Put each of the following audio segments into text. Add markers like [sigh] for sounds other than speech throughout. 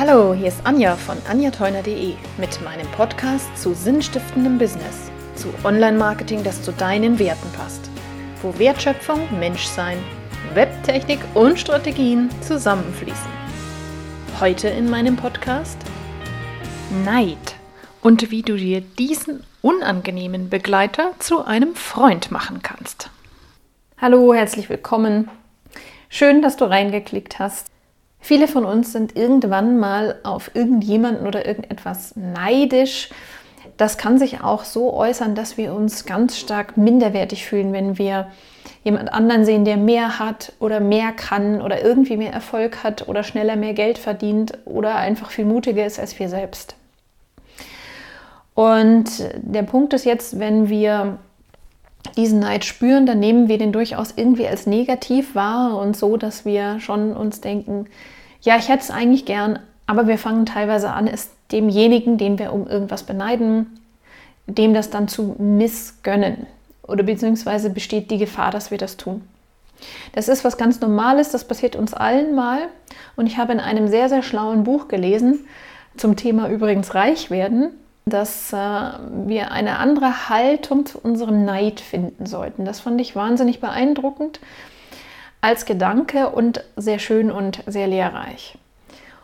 Hallo, hier ist Anja von anjateuner.de mit meinem Podcast zu sinnstiftendem Business, zu Online-Marketing, das zu deinen Werten passt, wo Wertschöpfung, Menschsein, Webtechnik und Strategien zusammenfließen. Heute in meinem Podcast Neid und wie du dir diesen unangenehmen Begleiter zu einem Freund machen kannst. Hallo, herzlich willkommen. Schön, dass du reingeklickt hast. Viele von uns sind irgendwann mal auf irgendjemanden oder irgendetwas neidisch. Das kann sich auch so äußern, dass wir uns ganz stark minderwertig fühlen, wenn wir jemand anderen sehen, der mehr hat oder mehr kann oder irgendwie mehr Erfolg hat oder schneller mehr Geld verdient oder einfach viel mutiger ist als wir selbst. Und der Punkt ist jetzt, wenn wir diesen Neid spüren, dann nehmen wir den durchaus irgendwie als negativ wahr und so, dass wir schon uns denken, ja, ich hätte es eigentlich gern, aber wir fangen teilweise an, es demjenigen, den wir um irgendwas beneiden, dem das dann zu missgönnen. Oder beziehungsweise besteht die Gefahr, dass wir das tun. Das ist was ganz Normales, das passiert uns allen mal. Und ich habe in einem sehr, sehr schlauen Buch gelesen, zum Thema übrigens reich werden, dass äh, wir eine andere Haltung zu unserem Neid finden sollten. Das fand ich wahnsinnig beeindruckend als Gedanke und sehr schön und sehr lehrreich.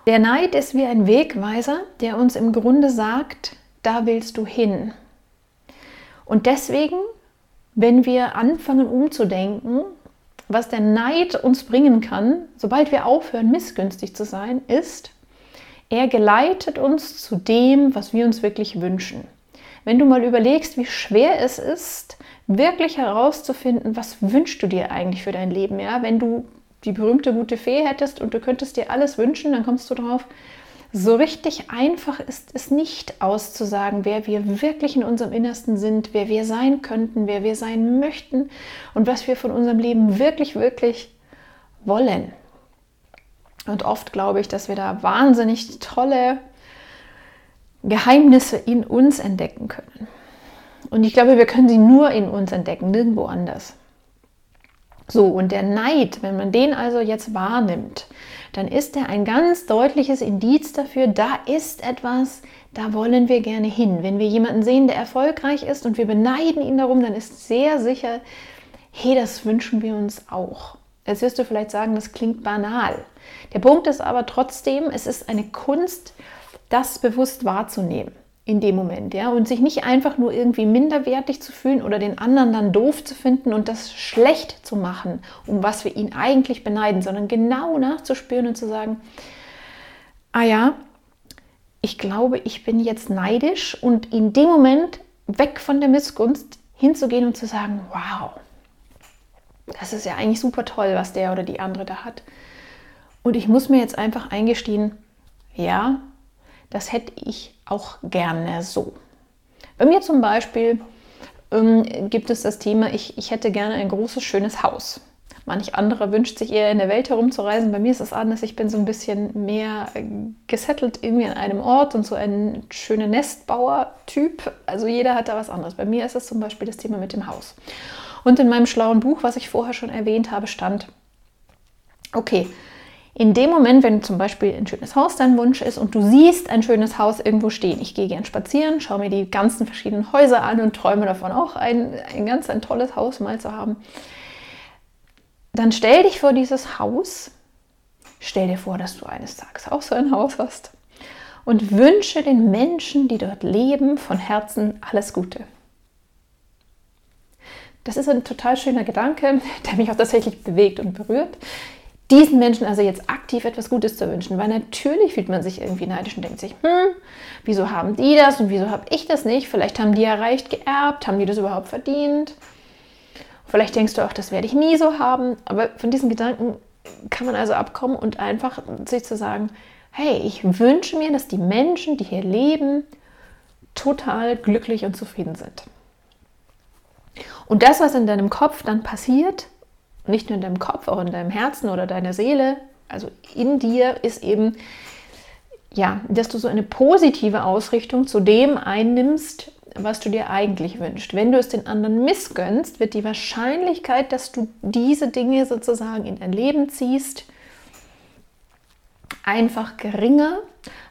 Der Neid ist wie ein Wegweiser, der uns im Grunde sagt, da willst du hin. Und deswegen, wenn wir anfangen umzudenken, was der Neid uns bringen kann, sobald wir aufhören, missgünstig zu sein, ist, er geleitet uns zu dem, was wir uns wirklich wünschen. Wenn du mal überlegst, wie schwer es ist, wirklich herauszufinden, was wünschst du dir eigentlich für dein Leben, ja? Wenn du die berühmte gute Fee hättest und du könntest dir alles wünschen, dann kommst du drauf, so richtig einfach ist es nicht auszusagen, wer wir wirklich in unserem Innersten sind, wer wir sein könnten, wer wir sein möchten und was wir von unserem Leben wirklich, wirklich wollen. Und oft glaube ich, dass wir da wahnsinnig tolle Geheimnisse in uns entdecken können. Und ich glaube, wir können sie nur in uns entdecken, nirgendwo anders. So, und der Neid, wenn man den also jetzt wahrnimmt, dann ist er ein ganz deutliches Indiz dafür, da ist etwas, da wollen wir gerne hin. Wenn wir jemanden sehen, der erfolgreich ist und wir beneiden ihn darum, dann ist sehr sicher, hey, das wünschen wir uns auch. Jetzt wirst du vielleicht sagen, das klingt banal. Der Punkt ist aber trotzdem, es ist eine Kunst, das bewusst wahrzunehmen in dem Moment, ja, und sich nicht einfach nur irgendwie minderwertig zu fühlen oder den anderen dann doof zu finden und das schlecht zu machen, um was wir ihn eigentlich beneiden, sondern genau nachzuspüren und zu sagen, ah ja, ich glaube, ich bin jetzt neidisch und in dem Moment weg von der Missgunst hinzugehen und zu sagen, wow, das ist ja eigentlich super toll, was der oder die andere da hat. Und ich muss mir jetzt einfach eingestehen, ja, das hätte ich auch gerne so. Bei mir zum Beispiel ähm, gibt es das Thema, ich, ich hätte gerne ein großes, schönes Haus. Manch anderer wünscht sich eher in der Welt herumzureisen. Bei mir ist es anders. Ich bin so ein bisschen mehr gesettelt irgendwie an einem Ort und so ein schöner Nestbauer-Typ. Also jeder hat da was anderes. Bei mir ist es zum Beispiel das Thema mit dem Haus. Und in meinem schlauen Buch, was ich vorher schon erwähnt habe, stand, okay, in dem Moment, wenn zum Beispiel ein schönes Haus dein Wunsch ist und du siehst ein schönes Haus irgendwo stehen, ich gehe gern spazieren, schaue mir die ganzen verschiedenen Häuser an und träume davon auch ein, ein ganz ein tolles Haus mal zu haben, dann stell dich vor dieses Haus, stell dir vor, dass du eines Tages auch so ein Haus hast und wünsche den Menschen, die dort leben, von Herzen alles Gute. Das ist ein total schöner Gedanke, [laughs] der mich auch tatsächlich bewegt und berührt diesen Menschen also jetzt aktiv etwas Gutes zu wünschen, weil natürlich fühlt man sich irgendwie neidisch und denkt sich, hm, wieso haben die das und wieso habe ich das nicht? Vielleicht haben die ja reich geerbt, haben die das überhaupt verdient? Vielleicht denkst du auch, das werde ich nie so haben, aber von diesen Gedanken kann man also abkommen und einfach sich zu sagen, hey, ich wünsche mir, dass die Menschen, die hier leben, total glücklich und zufrieden sind. Und das, was in deinem Kopf dann passiert, nicht nur in deinem Kopf, auch in deinem Herzen oder deiner Seele, also in dir ist eben, ja, dass du so eine positive Ausrichtung zu dem einnimmst, was du dir eigentlich wünschst. Wenn du es den anderen missgönnst, wird die Wahrscheinlichkeit, dass du diese Dinge sozusagen in dein Leben ziehst, einfach geringer,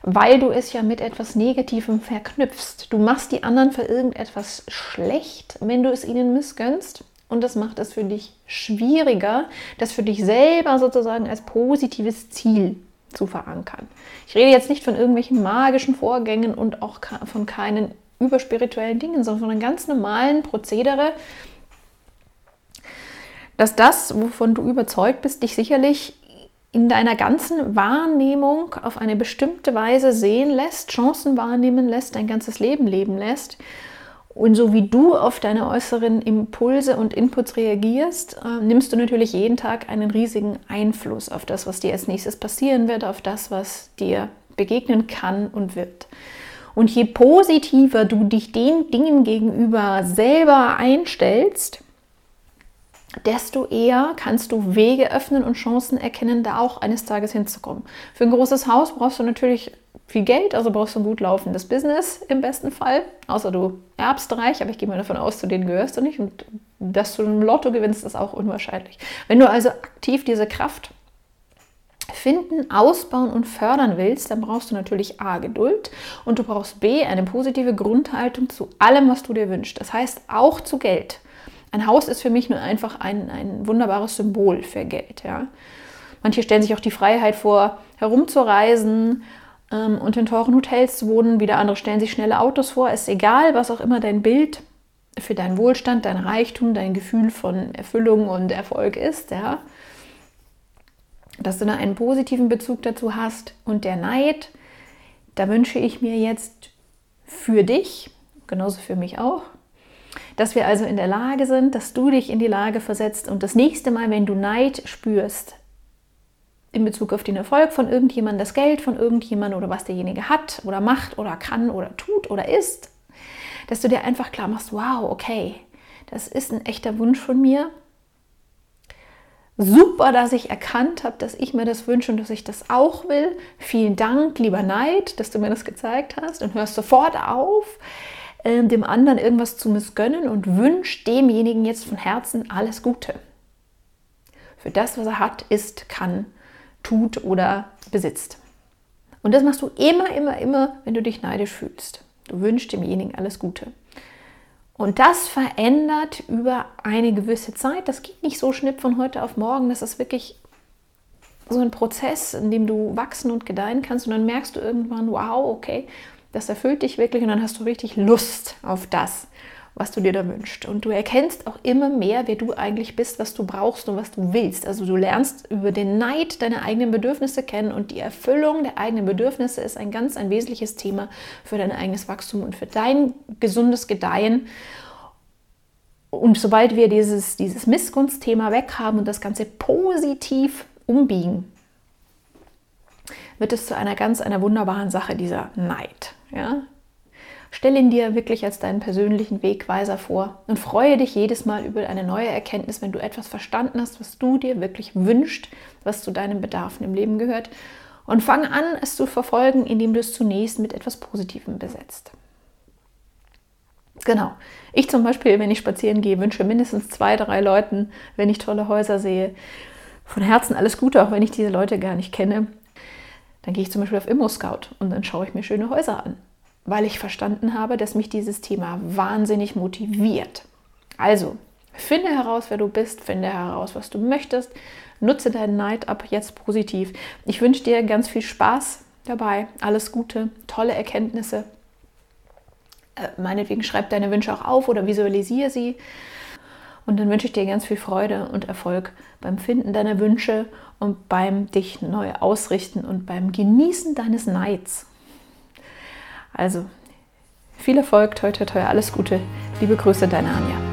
weil du es ja mit etwas Negativem verknüpfst. Du machst die anderen für irgendetwas schlecht, wenn du es ihnen missgönnst. Und das macht es für dich schwieriger, das für dich selber sozusagen als positives Ziel zu verankern. Ich rede jetzt nicht von irgendwelchen magischen Vorgängen und auch von keinen überspirituellen Dingen, sondern von einem ganz normalen Prozedere, dass das, wovon du überzeugt bist, dich sicherlich in deiner ganzen Wahrnehmung auf eine bestimmte Weise sehen lässt, Chancen wahrnehmen lässt, dein ganzes Leben leben lässt. Und so wie du auf deine äußeren Impulse und Inputs reagierst, äh, nimmst du natürlich jeden Tag einen riesigen Einfluss auf das, was dir als nächstes passieren wird, auf das, was dir begegnen kann und wird. Und je positiver du dich den Dingen gegenüber selber einstellst, desto eher kannst du Wege öffnen und Chancen erkennen, da auch eines Tages hinzukommen. Für ein großes Haus brauchst du natürlich viel Geld, also brauchst du ein gut laufendes Business im besten Fall, außer du erbst reich, aber ich gehe mal davon aus, zu denen gehörst du nicht und dass du ein Lotto gewinnst, ist auch unwahrscheinlich. Wenn du also aktiv diese Kraft finden, ausbauen und fördern willst, dann brauchst du natürlich A, Geduld und du brauchst B, eine positive Grundhaltung zu allem, was du dir wünschst. Das heißt auch zu Geld. Ein Haus ist für mich nur einfach ein, ein wunderbares Symbol für Geld. Ja. Manche stellen sich auch die Freiheit vor, herumzureisen ähm, und in teuren Hotels zu wohnen. Wieder andere stellen sich schnelle Autos vor. Ist egal, was auch immer dein Bild für deinen Wohlstand, dein Reichtum, dein Gefühl von Erfüllung und Erfolg ist. Ja. Dass du da einen positiven Bezug dazu hast. Und der Neid, da wünsche ich mir jetzt für dich, genauso für mich auch, dass wir also in der Lage sind, dass du dich in die Lage versetzt und das nächste Mal, wenn du Neid spürst, in Bezug auf den Erfolg von irgendjemandem, das Geld von irgendjemandem oder was derjenige hat oder macht oder kann oder tut oder ist, dass du dir einfach klar machst, wow, okay, das ist ein echter Wunsch von mir. Super, dass ich erkannt habe, dass ich mir das wünsche und dass ich das auch will. Vielen Dank, lieber Neid, dass du mir das gezeigt hast und hörst sofort auf, äh, dem anderen irgendwas zu missgönnen und wünscht demjenigen jetzt von Herzen alles Gute. Für das, was er hat, ist, kann, tut oder besitzt. Und das machst du immer, immer, immer, wenn du dich neidisch fühlst. Du wünschst demjenigen alles Gute. Und das verändert über eine gewisse Zeit. Das geht nicht so schnipp von heute auf morgen. Das ist wirklich so ein Prozess, in dem du wachsen und gedeihen kannst. Und dann merkst du irgendwann, wow, okay, das erfüllt dich wirklich und dann hast du richtig Lust auf das, was du dir da wünschst. Und du erkennst auch immer mehr, wer du eigentlich bist, was du brauchst und was du willst. Also du lernst über den Neid deine eigenen Bedürfnisse kennen und die Erfüllung der eigenen Bedürfnisse ist ein ganz ein wesentliches Thema für dein eigenes Wachstum und für dein gesundes Gedeihen. Und sobald wir dieses, dieses Missgunstthema weghaben und das Ganze positiv umbiegen, wird es zu einer ganz, einer wunderbaren Sache, dieser Neid. Ja? Stell ihn dir wirklich als deinen persönlichen Wegweiser vor und freue dich jedes Mal über eine neue Erkenntnis, wenn du etwas verstanden hast, was du dir wirklich wünschst, was zu deinen Bedarfen im Leben gehört. Und fang an, es zu verfolgen, indem du es zunächst mit etwas Positivem besetzt. Genau. Ich zum Beispiel, wenn ich spazieren gehe, wünsche mindestens zwei, drei Leuten, wenn ich tolle Häuser sehe, von Herzen alles Gute, auch wenn ich diese Leute gar nicht kenne. Dann gehe ich zum Beispiel auf ImmoScout und dann schaue ich mir schöne Häuser an, weil ich verstanden habe, dass mich dieses Thema wahnsinnig motiviert. Also, finde heraus, wer du bist, finde heraus, was du möchtest, nutze deinen Neid ab jetzt positiv. Ich wünsche dir ganz viel Spaß dabei, alles Gute, tolle Erkenntnisse. Äh, meinetwegen schreib deine Wünsche auch auf oder visualisiere sie. Und dann wünsche ich dir ganz viel Freude und Erfolg beim Finden deiner Wünsche und beim dich neu ausrichten und beim Genießen deines Neids. Also viel Erfolg, toi toi toi, alles Gute. Liebe Grüße, deine Anja.